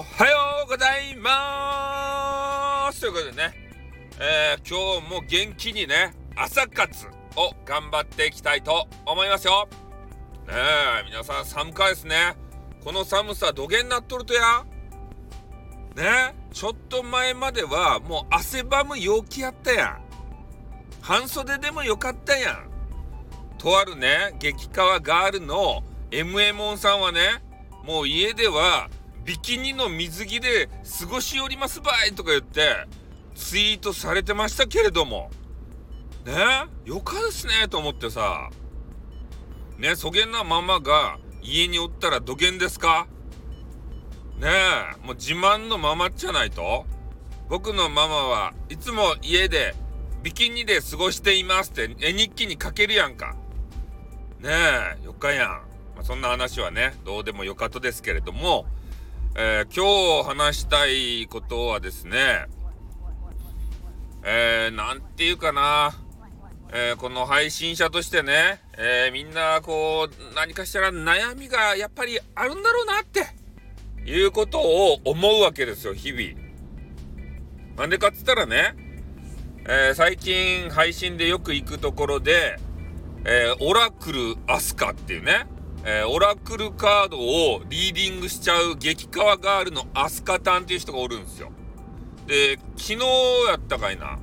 おはようございますということでね、えー、今日も元気にね、朝活を頑張っていきたいと思いますよ。ねえ、皆さん寒かですね。この寒さどげんなっとるとや？ねちょっと前まではもう汗ばむ陽気やったやん。半袖でもよかったやん。とあるね、激川ガールの MM さんはね、もう家ではビキニの水着で過ごしおりますばいとか言ってツイートされてましたけれども。ね？よかですねと思ってさ。ね？そげんなママが家におったらどげんですか？ね？えもう自慢のママじゃないと。僕のママはいつも家でビキニで過ごしていますって絵日記に書けるやんか。ね？えよかやん、まあ、そんな話はねどうでもよかとですけれども。えー、今日話したいことはですね、えー、なんていうかな、えー、この配信者としてね、えー、みんなこう、何かしら悩みがやっぱりあるんだろうなって、いうことを思うわけですよ、日々。なんでかっつったらね、えー、最近配信でよく行くところで、えー、オラクルアスカっていうね、えー、オラクルカードをリーディングしちゃう激川ガールのアスカタンっていう人がおるんですよ。で、昨日やったかいな。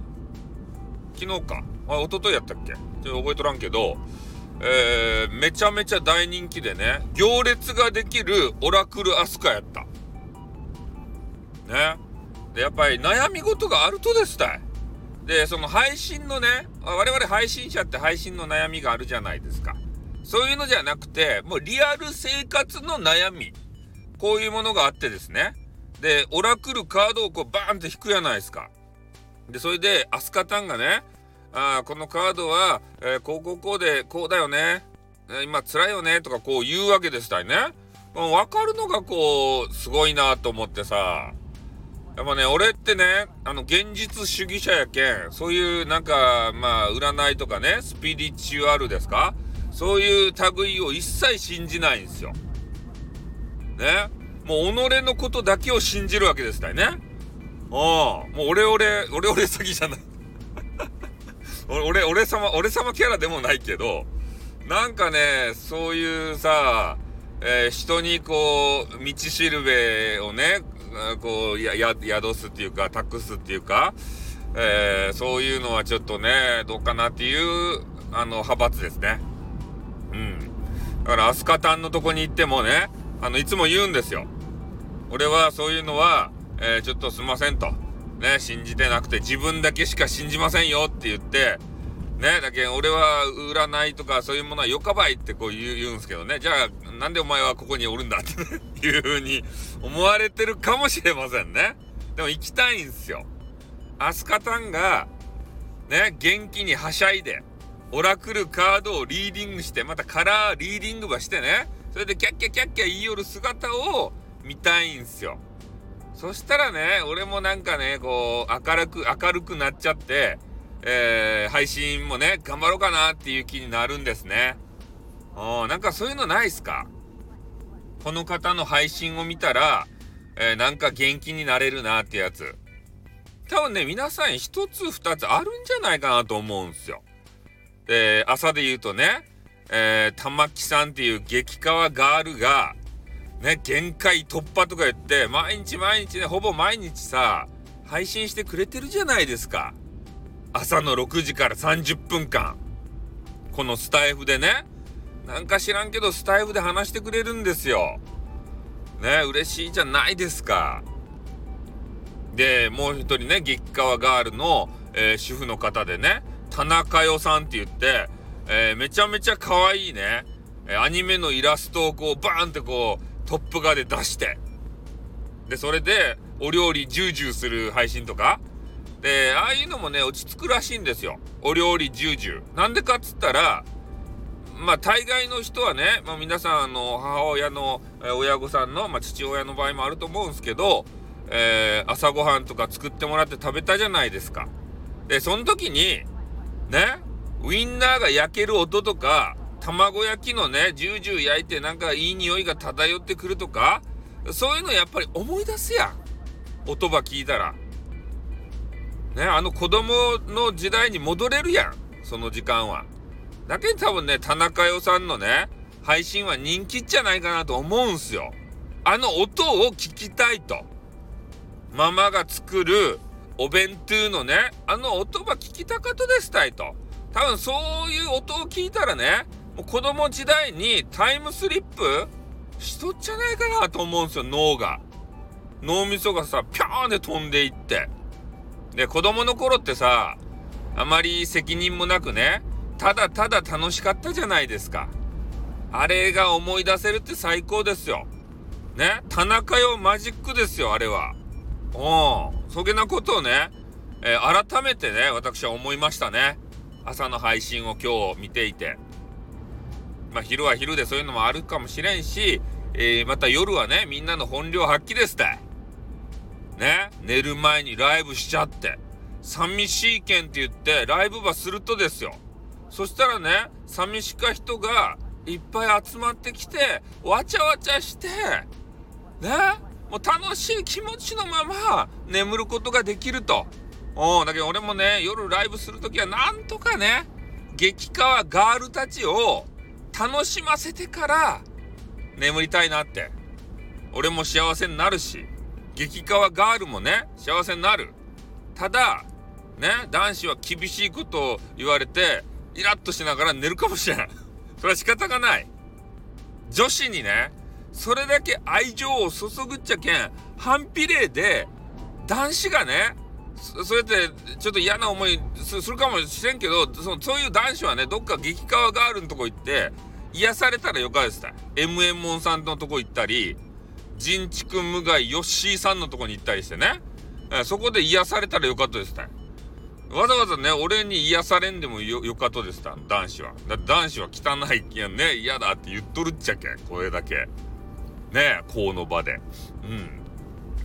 昨日か。あ、一昨日やったっけ？ちょっと覚えとらんけど、えー、めちゃめちゃ大人気でね、行列ができるオラクルアスカやった。ね。で、やっぱり悩み事があるとですたい。で、その配信のね、我々配信者って配信の悩みがあるじゃないですか。そういうのじゃなくて、もうリアル生活の悩み。こういうものがあってですね。で、オラクルカードをこうバーンって引くやないですか。で、それで、アスカタンがね、あこのカードは、えー、こうこうこうで、こうだよね。え今辛いよね。とかこう言うわけですたいね。わかるのがこう、すごいなと思ってさ。やっぱね、俺ってね、あの、現実主義者やけん、そういうなんか、まあ、占いとかね、スピリチュアルですか？そういう類を一切信じないんですよ。ね？もう己のことだけを信じるわけですたいね。ああ、もう俺俺、俺俺詐欺じゃない 俺、俺様、俺様キャラでもないけど、なんかね、そういうさ、えー、人にこう、道しるべをね、こう、や、や、宿すっていうか、託すっていうか、えー、そういうのはちょっとね、どうかなっていう、あの、派閥ですね。うん。だから、アスカタンのとこに行ってもね、あの、いつも言うんですよ。俺はそういうのは、えー、ちょっとすいませんと。ね、信じてなくて自分だけしか信じませんよって言って、ね、だけど俺は占いとかそういうものはよかばいってこう言う言うんすけどね。じゃあ、なんでお前はここにおるんだって いう風に思われてるかもしれませんね。でも行きたいんですよ。アスカタンが、ね、元気にはしゃいで、オラクルカードをリーディングして、またカラーリーディングばしてね、それでキャッキャキャッキャ言いよる姿を見たいんすよ。そしたらね、俺もなんかね、こう、明るく、明るくなっちゃって、えー、配信もね、頑張ろうかなっていう気になるんですね。うん、なんかそういうのないっすか？この方の配信を見たら、えー、なんか元気になれるなってやつ。多分ね、皆さん一つ二つあるんじゃないかなと思うんすよ。えー、朝で言うとね、えー、玉木さんっていう激川ガールが、ね、限界突破とか言って、毎日毎日ね、ほぼ毎日さ、配信してくれてるじゃないですか。朝の6時から30分間。このスタイフでね、なんか知らんけど、スタイフで話してくれるんですよ。ね、嬉しいじゃないですか。で、もう一人ね、激川ガールの、えー、主婦の方でね、田中代さんって言って、えー、めちゃめちゃ可愛いね、アニメのイラストをこうバーンってこうトップ画で出して、で、それでお料理ジュージューする配信とか、で、ああいうのもね、落ち着くらしいんですよ。お料理ジュージュー。なんでかっつったら、まあ、大概の人はね、まあ、皆さん、の、母親の、え親御さんの、まあ、父親の場合もあると思うんですけど、えー、朝ごはんとか作ってもらって食べたじゃないですか。で、その時に、ね、ウインナーが焼ける音とか、卵焼きのね、ジュージュー焼いてなんかいい匂いが漂ってくるとか、そういうのやっぱり思い出すやん。音場聞いたら。ねあの子供の時代に戻れるやんその時間は。だけど多分ね田中代さんのね配信は人気じゃないかなと思うんすよ。あの音を聞きたいと。ママが作るお弁当のねあの音ば聞きたかったですたいと多分そういう音を聞いたらねもう子供時代にタイムスリップしとっちゃないかなと思うんですよ脳が。脳みそがさピャーンで飛んでいって。で子供の頃ってさあまり責任もなくねただただ楽しかったじゃないですか。あれが思い出せるって最高ですよ。ね田中よマジックですよあれは。おそげなことをね、えー、改めてね、私は思いましたね。朝の配信を今日見ていて。まあ、昼は昼でそういうのもあるかもしれんし、えー、また夜はね、みんなの本領発揮ですって。ね、寝る前にライブしちゃって、寂しいけんって言ってライブばするとですよ。そしたらね、寂しか人がいっぱい集まってきて、わちゃわちゃして、ね、もう楽しい気持ちのまま眠ることができると。おだけど俺もね、夜ライブするときはなんとかね、激川ガールたちを楽しませてから眠りたいなって。俺も幸せになるし、激川ガールもね、幸せになる。ただ、ね、男子は厳しいことを言われて、イラッとしながら寝るかもしれない。それは仕方がない。女子にね、それだけ愛情を注ぐっちゃけん反比例で男子がねそれってちょっと嫌な思いするかもしれんけどそそういう男子はねどっか激川ガールのとこ行って癒されたらよかですた MM モンさんのとこ行ったり人畜無害ヨッシーさんのとこに行ったりしてね。そこで癒されたらよかったですたわざわざね俺に癒されんでもよよかったですた男子は。だ男子は汚いいやね嫌だって言っとるっちゃけんこれだけ。ね、この場で。うん。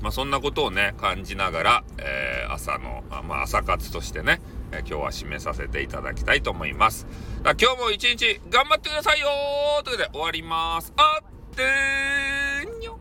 まあ、そんなことをね、感じながら、えー、朝の、まあ、朝活としてね、えー、今日は締めさせていただきたいと思います。今日も一日頑張ってくださいよということで終わります。あってーにょ。